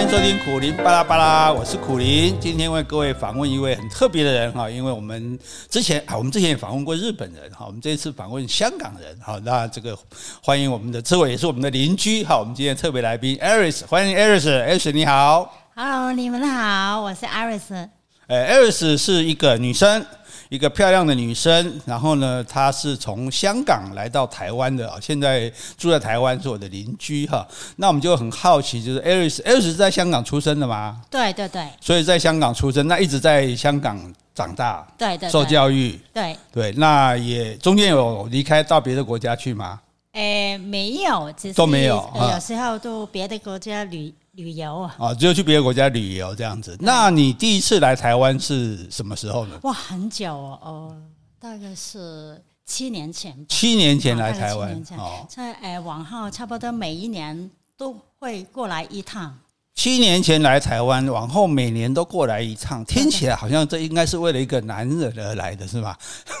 欢迎收听苦林巴拉巴拉，我是苦林。今天为各位访问一位很特别的人哈，因为我们之前啊，我们之前也访问过日本人哈，我们这次访问香港人哈，那这个欢迎我们的这位也是我们的邻居哈，我们今天特别来宾 Aris，欢迎 Aris，Aris 你好，Hello，你们好，我是 Aris。呃，Aris 是一个女生。一个漂亮的女生，然后呢，她是从香港来到台湾的啊，现在住在台湾，是我的邻居哈。那我们就很好奇，就是 Aris，Aris 是在香港出生的吗？对对对。所以在香港出生，那一直在香港长大，对对，受教育，对对。那也中间有离开到别的国家去吗？诶，没有，其实都没有。有时候到别的国家旅。旅游啊，啊，只有去别的国家旅游这样子。那你第一次来台湾是什么时候呢？哇，很久哦，哦，大概是七年前。七年前来台湾，哦，在呃，往后差不多每一年都会过来一趟。七年前来台湾，往后每年都过来一趟，听起来好像这应该是为了一个男人而来的是吧？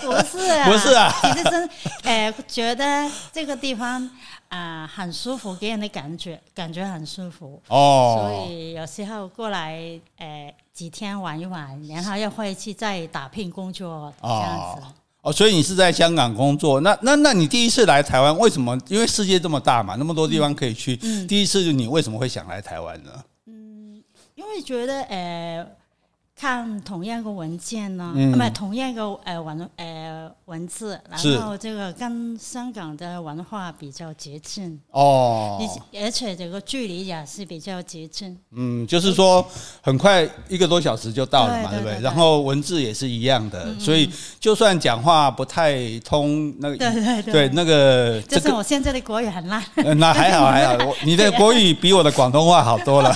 不是啊，不是啊，其实真呃，觉得这个地方。啊、呃，很舒服，给人的感觉感觉很舒服哦。所以有时候过来，诶、呃，几天玩一玩，然后又回去再打拼工作这样子。哦，所以你是在香港工作？那那那你第一次来台湾，为什么？因为世界这么大嘛，那么多地方可以去。嗯、第一次你为什么会想来台湾呢？嗯，因为觉得诶。呃看同样个文件呢，唔系同样一个呃文呃文字，然后这个跟香港的文化比较接近哦，而且这个距离也是比较接近。嗯，就是说很快一个多小时就到了嘛，对不对？然后文字也是一样的，所以就算讲话不太通，那个对对对，那个就是我现在的国语很烂。那还好还好，你的国语比我的广东话好多了。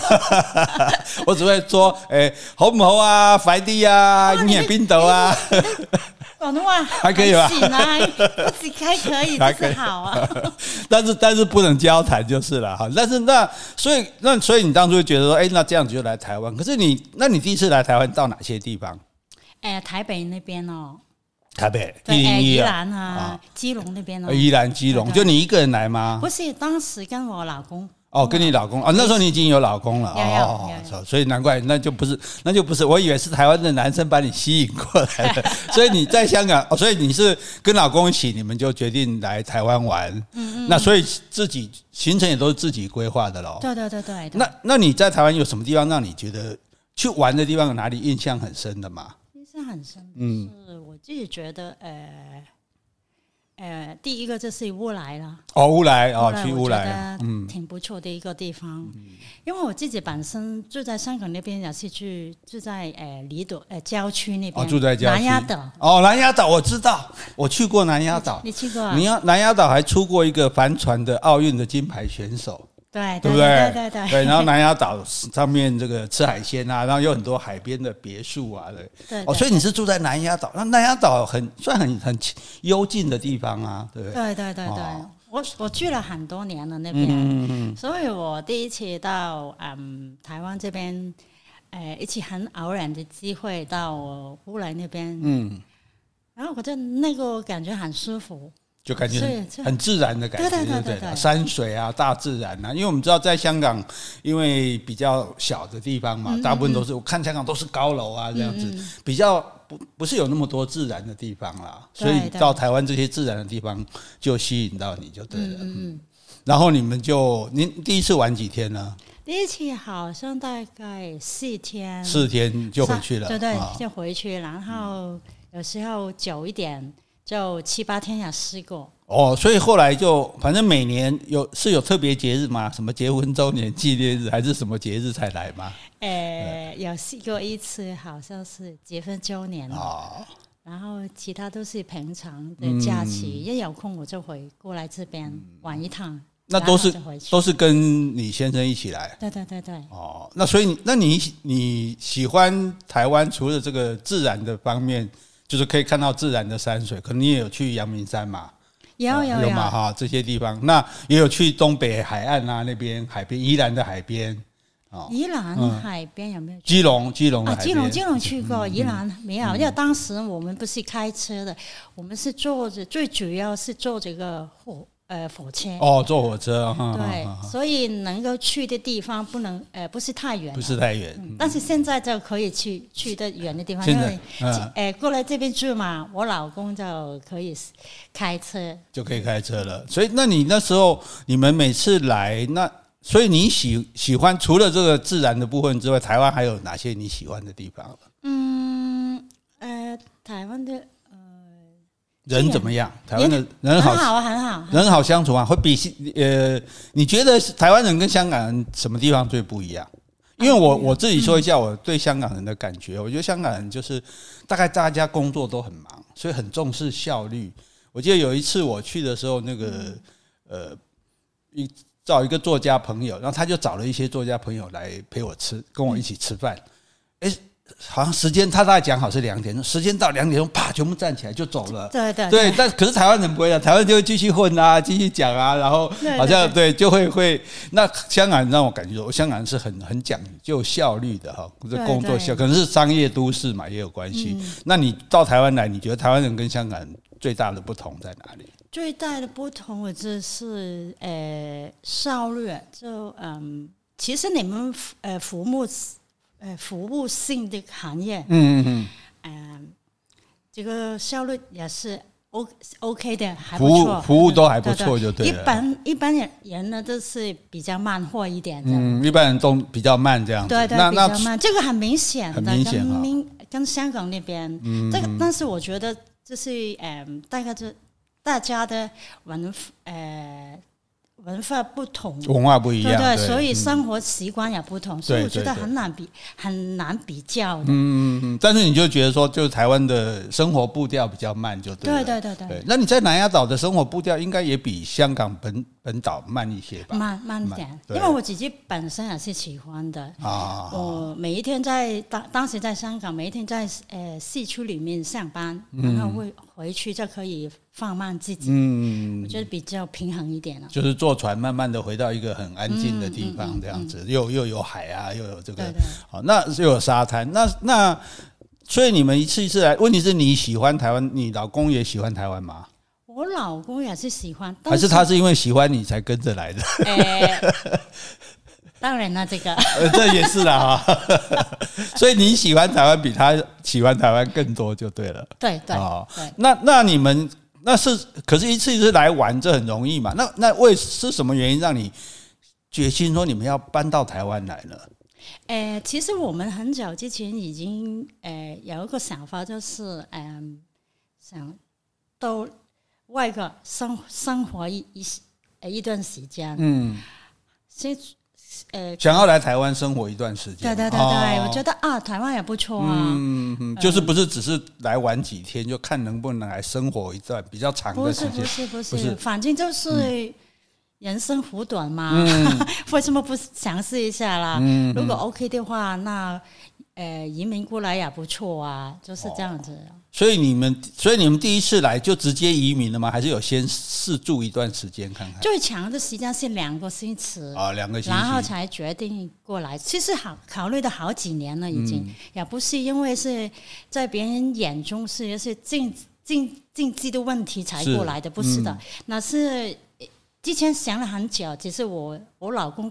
我只会说诶，好不好啊？啊，快递啊，你喺边度啊？广东话还可以吧？行啊，自己还可以，还可以好啊。但是但是不能交谈就是了哈。但是那所以那所以你当初就觉得说，哎，那这样子就来台湾。可是你那你第一次来台湾到哪些地方？哎，台北那边哦。台北对，宜兰啊，基隆那边哦。宜兰基隆，就你一个人来吗？不是，当时跟我老公。哦，跟你老公啊，那时候你已经有老公了哦，所以难怪那就不是，那就不是，我以为是台湾的男生把你吸引过来的，所以你在香港，所以你是跟老公一起，你们就决定来台湾玩，嗯嗯，那所以自己行程也都是自己规划的喽，对对对对。那那你在台湾有什么地方让你觉得去玩的地方有哪里印象很深的吗？印象很深，嗯，是我自己觉得，呃。呃，第一个就是乌来了。哦，乌来哦，去乌来，嗯，挺不错的一个地方。因为我自己本身住在香港那边，也是去住在呃离岛呃郊区那边。哦，住在郊区。南丫岛。哦，南丫岛我知道，我去过南丫岛。你去过？你要南丫岛还出过一个帆船的奥运的金牌选手。对，对不对？对对对。对，然后南丫岛 上面这个吃海鲜啊，然后有很多海边的别墅啊，对。对。哦，所以你是住在南丫岛，那南丫岛很算很很幽静的地方啊，对不对？对对对对，我我去了很多年了那边，嗯嗯，所以我第一次到嗯台湾这边，呃，一次很偶然的机会到乌来那边，嗯，然后我觉得那个感觉很舒服。就感觉很很自然的感觉，对对对对，山水啊，大自然啊。因为我们知道在香港，因为比较小的地方嘛，大部分都是我看香港都是高楼啊这样子，比较不不是有那么多自然的地方啦。所以到台湾这些自然的地方就吸引到你就对了。嗯，然后你们就您第一次玩几天呢？第一次好像大概四天，四天就回去了。对对，就回去，然后有时候久一点。就七八天也试过哦，所以后来就反正每年有是有特别节日吗？什么结婚周年纪念日还是什么节日才来吗？诶、欸，有试过一次，好像是结婚周年哦，然后其他都是平常的假期，一、嗯、有空我就会过来这边玩一趟。那都是都是跟你先生一起来？对对对对。哦，那所以那你你喜欢台湾除了这个自然的方面？就是可以看到自然的山水，可能你也有去阳明山嘛？有有有嘛哈，这些地方，那也有去东北海岸啊，那边海边，宜兰的海边啊。宜兰海边有没有？基隆，基隆啊，基隆，基隆去过，宜兰没有，因为当时我们不是开车的，我们是坐着，最主要是坐这个火呃火车。哦，坐火车。对，所以能够去的地方不能呃不是太远，不是太远。但是现在就可以去去的远的地方，因为呃过来这边住嘛，我老公就可以开车，就可以开车了。所以那你那时候你们每次来那。所以你喜喜欢除了这个自然的部分之外，台湾还有哪些你喜欢的地方？嗯，呃，台湾的呃人怎么样？台湾的人好，很好，很好，人好相处啊。会比呃，你觉得台湾人跟香港人什么地方最不一样？因为我我自己说一下我对香港人的感觉，我觉得香港人就是大概大家工作都很忙，所以很重视效率。我记得有一次我去的时候，那个呃一。找一个作家朋友，然后他就找了一些作家朋友来陪我吃，跟我一起吃饭。哎，好像时间他大概讲好是两点钟，时间到两点钟，啪，全部站起来就走了。对对对，但可是台湾人不会啊，台湾就会继续混啊，继续讲啊，然后好像对就会会。那香港人让我感觉，我香港人是很很讲究效率的哈，这工作效可能是商业都市嘛，也有关系。那你到台湾来，你觉得台湾人跟香港人最大的不同在哪里？最大的不同，我就是呃效率，就嗯，其实你们呃服务呃服务性的行业，嗯嗯嗯，呃，这个效率也是 O OK 的，还不错，服务都还不错，就对了。一般一般人人呢都是比较慢活一点的，嗯，一般人都比较慢这样子，对对，比较慢，这个很明显的，很明显啊，跟跟香港那边，这个但是我觉得这是嗯，大概就。大家的文呃文化不同，文化不一样，对对，所以生活习惯也不同，所以我觉得很难比，很难比较的。嗯嗯嗯。但是你就觉得说，就是台湾的生活步调比较慢，就对。对对对对。那你在南丫岛的生活步调应该也比香港本本岛慢一些吧？慢慢点，因为我自己本身也是喜欢的啊。我每一天在当当时在香港，每一天在呃市区里面上班，然后会回去就可以。放慢自己，嗯，我觉得比较平衡一点了。就是坐船慢慢的回到一个很安静的地方，这样子，又又有海啊，又有这个，好，那又有沙滩，那那，所以你们一次一次来，问题是你喜欢台湾，你老公也喜欢台湾吗？我老公也是喜欢，还是他是因为喜欢你才跟着来的？当然了，这个，这也是啦哈。所以你喜欢台湾比他喜欢台湾更多，就对了。对对，那那你们。那是，可是一次一次来玩，这很容易嘛？那那为是什么原因让你决心说你们要搬到台湾来了？呃，其实我们很早之前已经呃有一个想法，就是嗯、呃，想到外国生生活一一一段时间，嗯，先。呃，想要来台湾生活一段时间，对对对对，哦、我觉得啊，台湾也不错啊，嗯嗯，就是不是只是来玩几天，就看能不能来生活一段比较长的时间，不是不是不是，反正就是人生苦短嘛，嗯、为什么不尝试一下啦？嗯、如果 OK 的话，那呃移民过来也不错啊，就是这样子。哦所以你们，所以你们第一次来就直接移民了吗？还是有先试住一段时间看看？最长的时间是两个星期啊，两个星期，然后才决定过来。其实好考虑了好几年了，已经、嗯、也不是因为是在别人眼中是一些经经经济的问题才过来的，是不是的。嗯、那是之前想了很久，只是我我老公。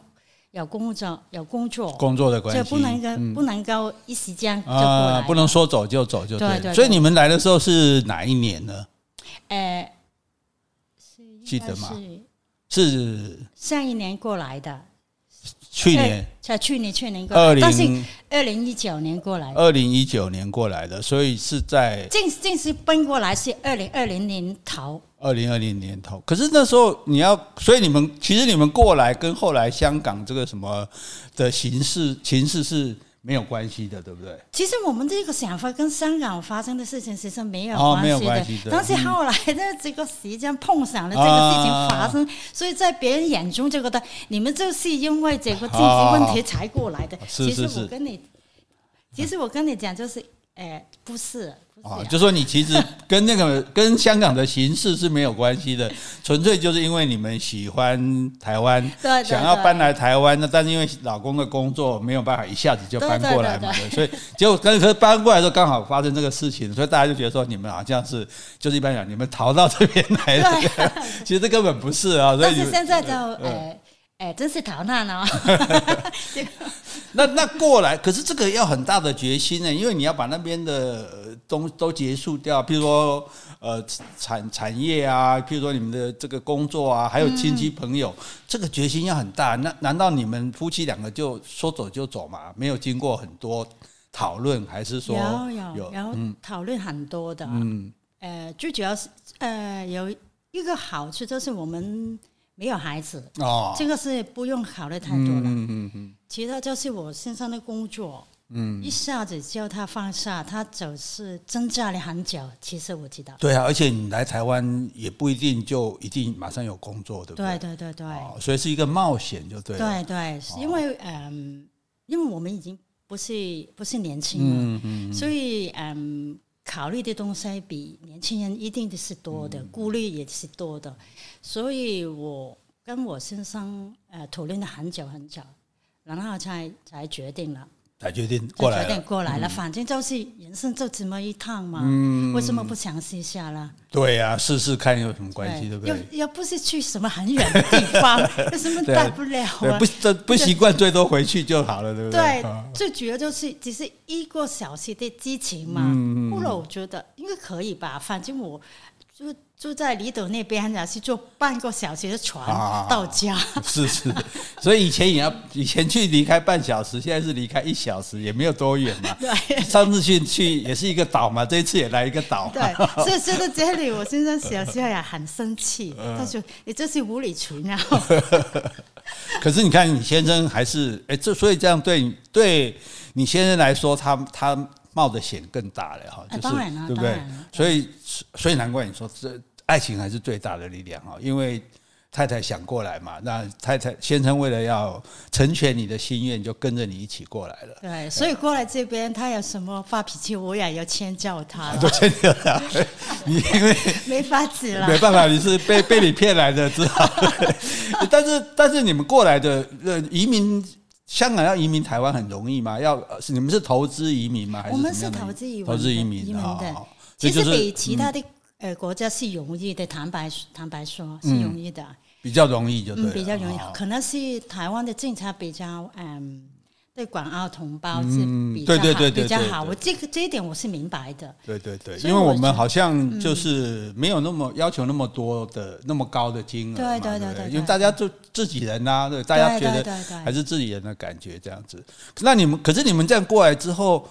有工作，有工作，工作的关系，就不能够、嗯、不能够一时间就过来、啊，不能说走就走就对。对对对，所以你们来的时候是哪一年呢？呃，记得吗？是，是上一年过来的。去年？才去年，去年过来，但是二零一九年过来，二零一九年过来的，所以是在正正式奔过来是二零二零年头，二零二零年头。可是那时候你要，所以你们其实你们过来跟后来香港这个什么的形势形势是。没有关系的，对不对？其实我们这个想法跟香港发生的事情其实没有关系的，哦、没有关系的。但是后来的这个时间碰上了这个事情发生，啊、所以在别人眼中就觉得你们就是因为这个经济问题才过来的。是是是。其实我跟你，其实我跟你讲，就是，呃，不是，啊，就说你其实跟那个跟香港的形势是没有关系的，纯粹就是因为你们喜欢台湾，想要搬来台湾，那但是因为老公的工作没有办法一下子就搬过来嘛，所以结果跟他搬过来的时候刚好发生这个事情，所以大家就觉得说你们好像是就是一般讲你们逃到这边来的，其实这根本不是啊，所以但是现在就呃。哎，真是逃难哦！那那过来，可是这个要很大的决心呢，因为你要把那边的东都结束掉，譬如说呃产产业啊，譬如说你们的这个工作啊，还有亲戚朋友，嗯、这个决心要很大。那难道你们夫妻两个就说走就走吗？没有经过很多讨论，还是说有有有讨论很多的？嗯，呃，最主要是呃有一个好处就是我们。没有孩子哦，这个是不用考虑太多了。嗯嗯嗯，其他就是我身上的工作，嗯，一下子叫他放下，他总是挣扎了很久。其实我知道。对啊，而且你来台湾也不一定就一定马上有工作，对不对？对对对对。哦，所以是一个冒险，就对。对对，因为嗯，因为我们已经不是不是年轻了，嗯嗯，所以嗯，考虑的东西比年轻人一定的是多的，顾虑也是多的。所以我跟我先生呃讨论了很久很久，然后才才决定了，才决定过来，决定过来了。嗯、反正就是人生就这么一趟嘛，嗯、为什么不尝试一下呢？对呀、啊，试试看有什么关系，对，对不对？又又不是去什么很远的地方，有什么大不了啊？不这不习惯，最多回去就好了，对不对？对，最主要就是只是一个小时的激情嘛。嗯、后来我觉得应该可以吧，反正我就。住在离岛那边，然后是坐半个小时的船到家。啊、是是，所以以前也要以前去离开半小时，现在是离开一小时，也没有多远嘛。对，上次去去也是一个岛嘛，这一次也来一个岛。对，所以 说到这里，我先生小时候也很生气，嗯、他说：“你这是无理取闹。”可是你看，你先生还是哎，这所以这样对对你先生来说，他他。冒的险更大了哈，就是对不对？所以所以难怪你说这爱情还是最大的力量哈，因为太太想过来嘛，那太太先生为了要成全你的心愿，就跟着你一起过来了。对，所以过来这边，他有什么发脾气，我也要迁就他，都迁就他。你因为没法子了，没办法，你是被被你骗来的，知道。但是但是你们过来的呃移民。香港要移民台湾很容易吗？要你们是投资移民吗？还是我们是投资移民？投资移民的，其实比其他的呃国家是容易的。坦白坦白说，是容易的，比较容易就对。比较容易，可能是台湾的政策比较嗯。对港澳同胞是比较好，对对对对比较好。我这个这一点我是明白的。对对对，因为我们好像就是没有那么要求那么多的那么高的金额，对对对对，因为大家就自己人呐，对，大家觉得还是自己人的感觉这样子。那你们可是你们这样过来之后，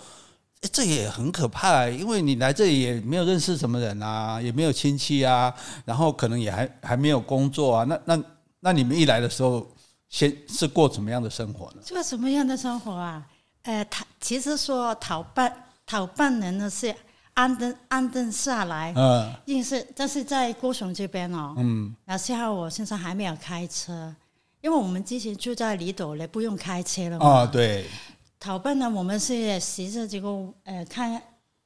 这也很可怕，因为你来这里也没有认识什么人啊，也没有亲戚啊，然后可能也还还没有工作啊。那那那你们一来的时候。先是过怎么样的生活呢？过什么样的生活啊？呃，他其实说讨办讨办人呢是安顿安顿下来，嗯，因是但是在高雄这边哦，嗯，那幸好我现在还没有开车，因为我们之前住在离岛嘞，不用开车了嘛。哦，对。讨办呢，我们是随着这个呃看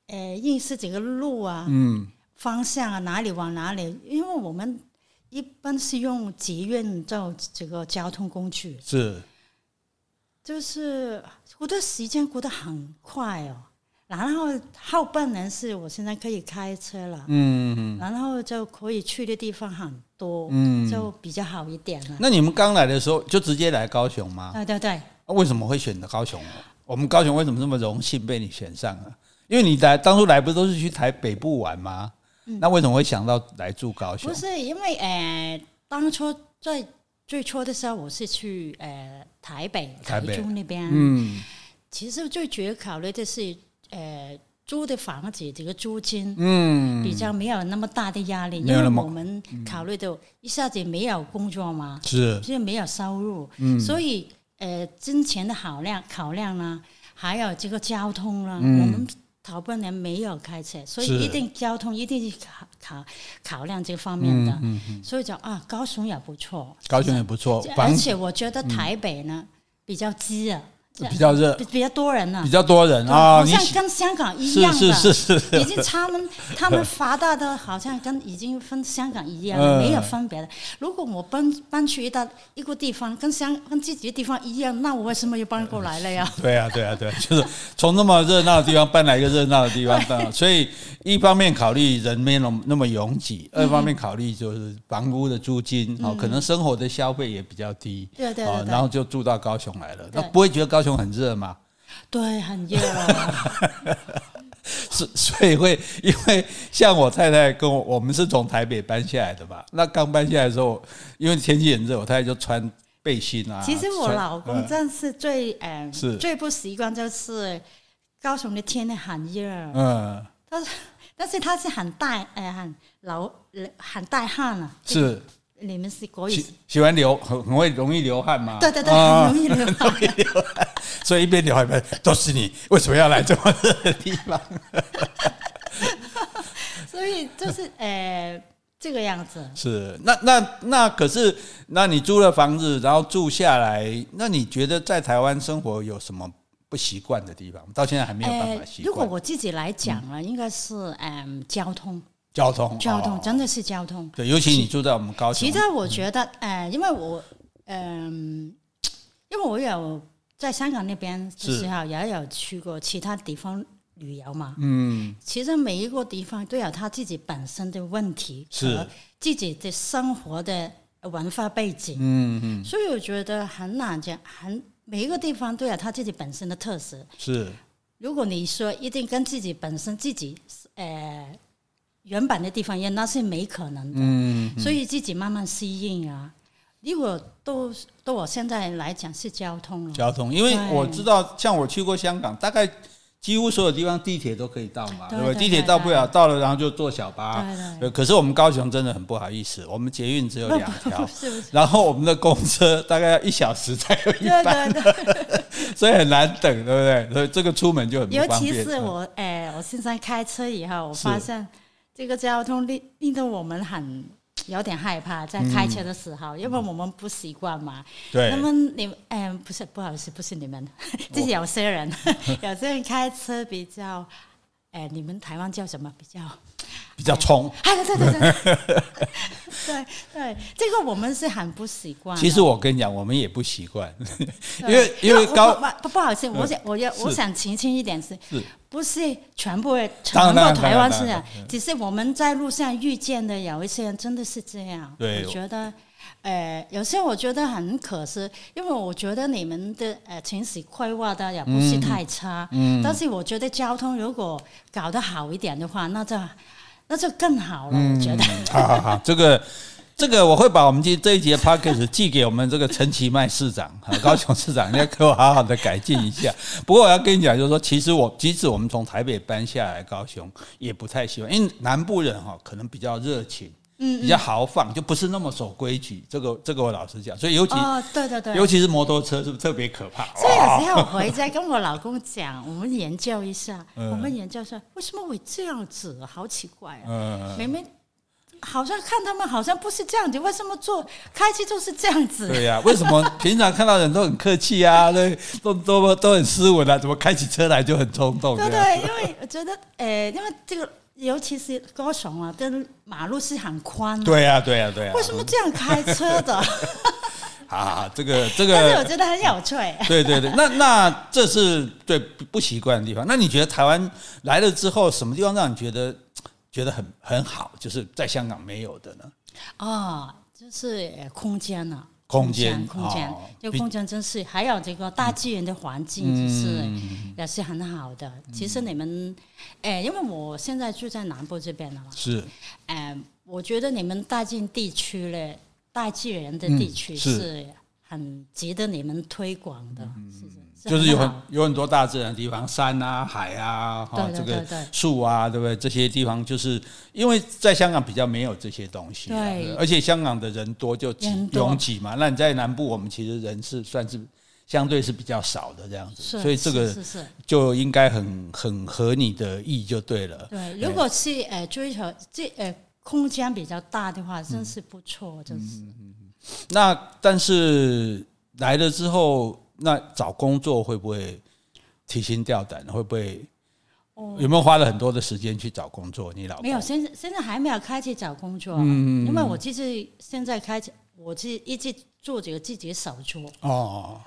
呃认识这个路啊，嗯，方向啊，哪里往哪里，因为我们。一般是用捷运做这个交通工具，是，就是我的时间过得很快哦。然后后半年是我现在可以开车了，嗯，然后就可以去的地方很多，嗯，就比较好一点了。那你们刚来的时候就直接来高雄吗？对对对。为什么会选择高雄？我们高雄为什么这么荣幸被你选上啊？因为你来当初来不都是去台北部玩吗？那为什么会想到来住高雄？不是因为呃，当初在最初的时候，我是去呃台北、台中那边。嗯，其实最主要考虑的是呃租的房子这个租金，嗯，比较没有那么大的压力，因为我们考虑到一下子没有工作嘛，是，就是没有收入，嗯，所以呃金钱的考量考量呢，还有这个交通呢，我们。逃不能没有开车，所以一定交通一定是考考考量这方面的，嗯嗯、所以讲啊，高雄也不错，高雄也不错，而且我觉得台北呢、嗯、比较挤啊，比较热，比较多人呢，比较多人啊，好像跟香港一样的，是是是是，已经他们他们发达的，好像跟已经分香港一样了，没有分别的。如果我搬搬去一到一个地方，跟香跟自己的地方一样，那我为什么又搬过来了呀？对啊对啊对啊，就是从那么热闹的地方搬来一个热闹的地方，所以一方面考虑人没那么那么拥挤，二方面考虑就是房屋的租金哦，可能生活的消费也比较低，对对，然后就住到高雄来了，那不会觉得高雄很热吗？对，很热啊。是，所以会因为像我太太跟我，我们是从台北搬下来的嘛。那刚搬下来的时候，因为天气很热，我太太就穿背心啊。其实我老公真是最嗯，是最不习惯就是高雄的天气很热。嗯，但是但是他是很带哎很老很带汗啊。是。你们是国语喜喜欢流很很会容易流汗吗？对对对，很 容易流汗，所以一边流汗一边都是你，为什么要来这么热的地方？所以就是呃这个样子。是那那那可是，那你租了房子，然后住下来，那你觉得在台湾生活有什么不习惯的地方？到现在还没有办法习惯。如果我自己来讲啊，应该是嗯交通。交通，交通真的是交通。对，尤其你住在我们高雄。其实我觉得，呃，因为我，嗯，因为我有在香港那边的时候，也有去过其他地方旅游嘛。嗯。其实每一个地方都有他自己本身的问题，和自己的生活的文化背景。嗯嗯。所以我觉得很难讲，很每一个地方都有他自己本身的特色。是。如果你说一定跟自己本身自己，呃。原版的地方也那是没可能的，嗯嗯、所以自己慢慢适应啊。如果都都我现在来讲是交通了，交通，因为我知道，像我去过香港，大概几乎所有地方地铁都可以到嘛，对不对？地铁到不了，到了然后就坐小巴。可是我们高雄真的很不好意思，我们捷运只有两条？然后我们的公车大概要一小时才有一班，所以很难等，对不对？所以这个出门就很。尤其是我，哎，我现在开车以后，我发现。这个交通令令得我们很有点害怕，在开车的时候，嗯、因为我们不习惯嘛。对。那么你们，嗯，不是，不好意思，不是你们，就是有些人，有些人开车比较，哎，你们台湾叫什么？比较。比较冲，对对对对，对对，这个我们是很不习惯。其实我跟你讲，我们也不习惯，因为因为高不不好意思，我想我要我想澄清一点是，不是全部全部台湾是这样，只是我们在路上遇见的有一些人真的是这样。对，我觉得，呃，有些我觉得很可惜，因为我觉得你们的呃城市规划的也不是太差，嗯，但是我觉得交通如果搞得好一点的话，那就。那就更好了，我觉得。好好好，这个这个我会把我们今这一节 podcast 寄给我们这个陈其迈市长，高雄市长，你要给我好好的改进一下。不过我要跟你讲，就是说，其实我即使我们从台北搬下来高雄，也不太喜欢，因为南部人哈可能比较热情。嗯，比较豪放，就不是那么守规矩。这个，这个我老实讲，所以尤其哦，对对对，尤其是摩托车，是不是特别可怕？所以有时候我回家跟我老公讲，我们研究一下，我们研究一下为什么会这样子，好奇怪啊！嗯，明明好像看他们好像不是这样子，为什么做开车就是这样子？对呀，为什么 平常看到人都很客气啊，都都都很斯文啊，怎么开起车来就很冲动？对对，因为我觉得，呃，因为这个。尤其是高雄啊，跟马路是很宽。对呀，对呀，对呀。为什么这样开车的？好好，这个这个。但是我觉得很有趣。对对对，那那这是对不习惯的地方。那你觉得台湾来了之后，什么地方让你觉得觉得很很好？就是在香港没有的呢？哦，就是空间呢。空间，空间，这个空间真是，还有这个大自然的环境，就是也是很好的。其实你们，哎，因为我现在住在南部这边了嘛，是，哎，我觉得你们大靖地区嘞，大自然的地区是。很值得你们推广的，是是？就是有很有很多大自然的地方，山啊、海啊，哈，这个树啊，对不对？这些地方就是因为在香港比较没有这些东西，对，而且香港的人多就挤拥挤嘛。那你在南部，我们其实人是算是相对是比较少的这样子，所以这个就应该很很合你的意就对了。对，如果是呃追求这呃空间比较大的话，真是不错，真是。那但是来了之后。那找工作会不会提心吊胆？会不会？有没有花了很多的时间去找工作？你老公？没有，现在现在还没有开始找工作。嗯，因为我其实现在开始，我是一直做这个自己手作。哦，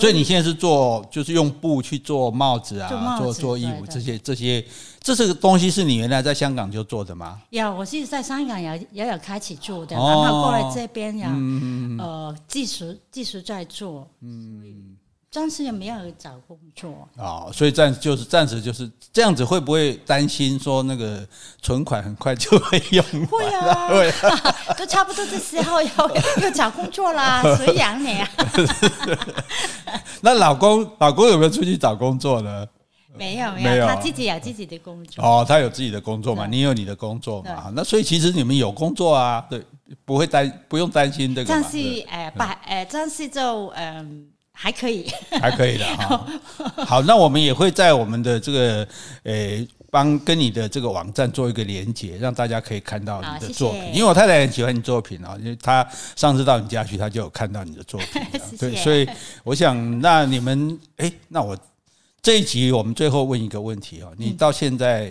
所以你现在是做，就是用布去做帽子啊，做做，做衣服这些这些，这是个东西是你原来在香港就做的吗？有，我是在香港也也有开始做的，哦、然后过来这边呀，嗯、呃，继续继续在做。嗯。暂时也没有找工作哦，所以暂就是暂时就是这样子，会不会担心说那个存款很快就会用完？会啊，会啊，都差不多这时候要 要找工作啦，谁养你啊？那老公老公有没有出去找工作呢？没有没有，他自己有自己的工作哦，他有自己的工作嘛，你有你的工作嘛，那所以其实你们有工作啊，对，不会担不用担心这个。暂时呃，把呃，暂时就嗯。还可以，还可以的哈。好，那我们也会在我们的这个呃，帮跟你的这个网站做一个连接，让大家可以看到你的作品。因为我太太很喜欢你作品啊，因为她上次到你家去，她就有看到你的作品。对，所以我想，那你们，哎，那我这一集我们最后问一个问题啊，你到现在，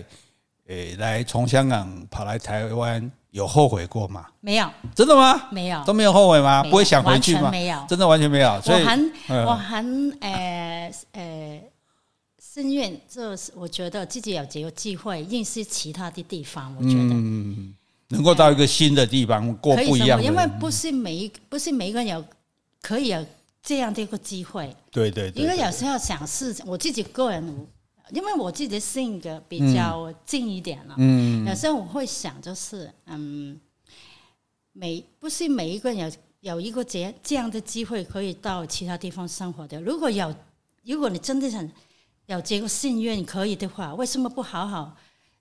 诶，来从香港跑来台湾。有后悔过吗？没有，真的吗？没有，都没有后悔吗？不会想回去吗？没有，真的完全没有。所以我很，我很，呃呃，幸运，就是我觉得自己有这个机会认识其他的地方。我觉得，嗯，能够到一个新的地方过不一样，因为不是每一不是每一个人有可以有这样的一个机会。对对对，因为有时候想事情，我自己个人。因为我自己的性格比较静一点了，嗯，有时候我会想，就是嗯，每不是每一个人有有一个这这样的机会可以到其他地方生活的。如果有，如果你真的想有这个幸运可以的话，为什么不好好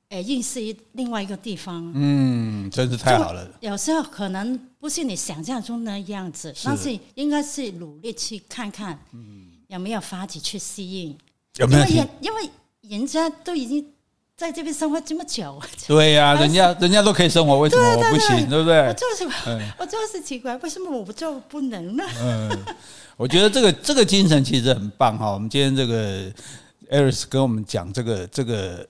诶认识另外一个地方？嗯，真是太好了。有时候可能不是你想象中的样子，是但是应该是努力去看看，嗯，有没有法子去适应。有没有？因为因为人家都已经在这边生活这么久，对呀、啊，人家人家都可以生活，为什么我不行？对不对？我就是，我就是奇怪，为什么我不做不能呢？嗯，我觉得这个这个精神其实很棒哈。我们今天这个 Eris 跟我们讲这个这个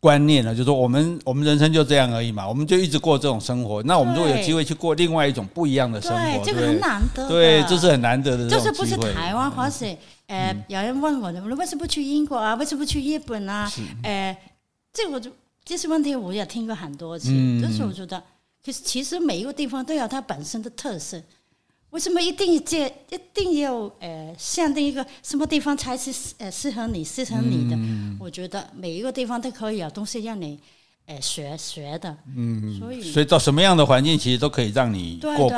观念呢，就是说我们我们人生就这样而已嘛，我们就一直过这种生活。那我们如果有机会去过另外一种不一样的生活，对这个很难得，对，这是很难得的。就是不是台湾，或是。呃，有人问我的，我为什么不去英国啊？为什么不去日本啊？是呃，这我就这些问题我也听过很多次，嗯、但是我觉得，其实其实每一个地方都有它本身的特色，为什么一定这一定要呃限定一个什么地方才是呃适合你适合你的？嗯、我觉得每一个地方都可以有东西让你。呃，学学的，嗯，所以所以到什么样的环境，其实都可以让你过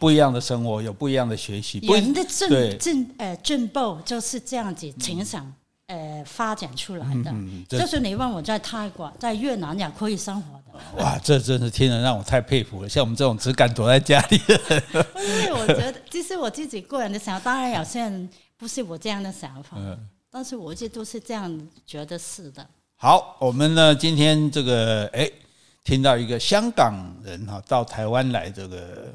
不一样的生活，有不一样的学习。人的进进呃进步就是这样子成长呃发展出来的。就是你问我在泰国、在越南也可以生活的。哇，这真是听人让我太佩服了。像我们这种只敢躲在家里的。因为我觉得，这是我自己个人的想法。当然有些人不是我这样的想法，但是我一直都是这样觉得是的。好，我们呢今天这个哎，听到一个香港人哈到台湾来这个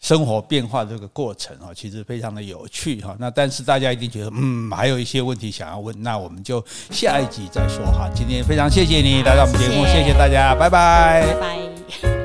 生活变化这个过程啊，其实非常的有趣哈。那但是大家一定觉得嗯，还有一些问题想要问，那我们就下一集再说哈。今天非常谢谢你来到我们节目，谢谢，谢谢大家，拜拜。拜拜。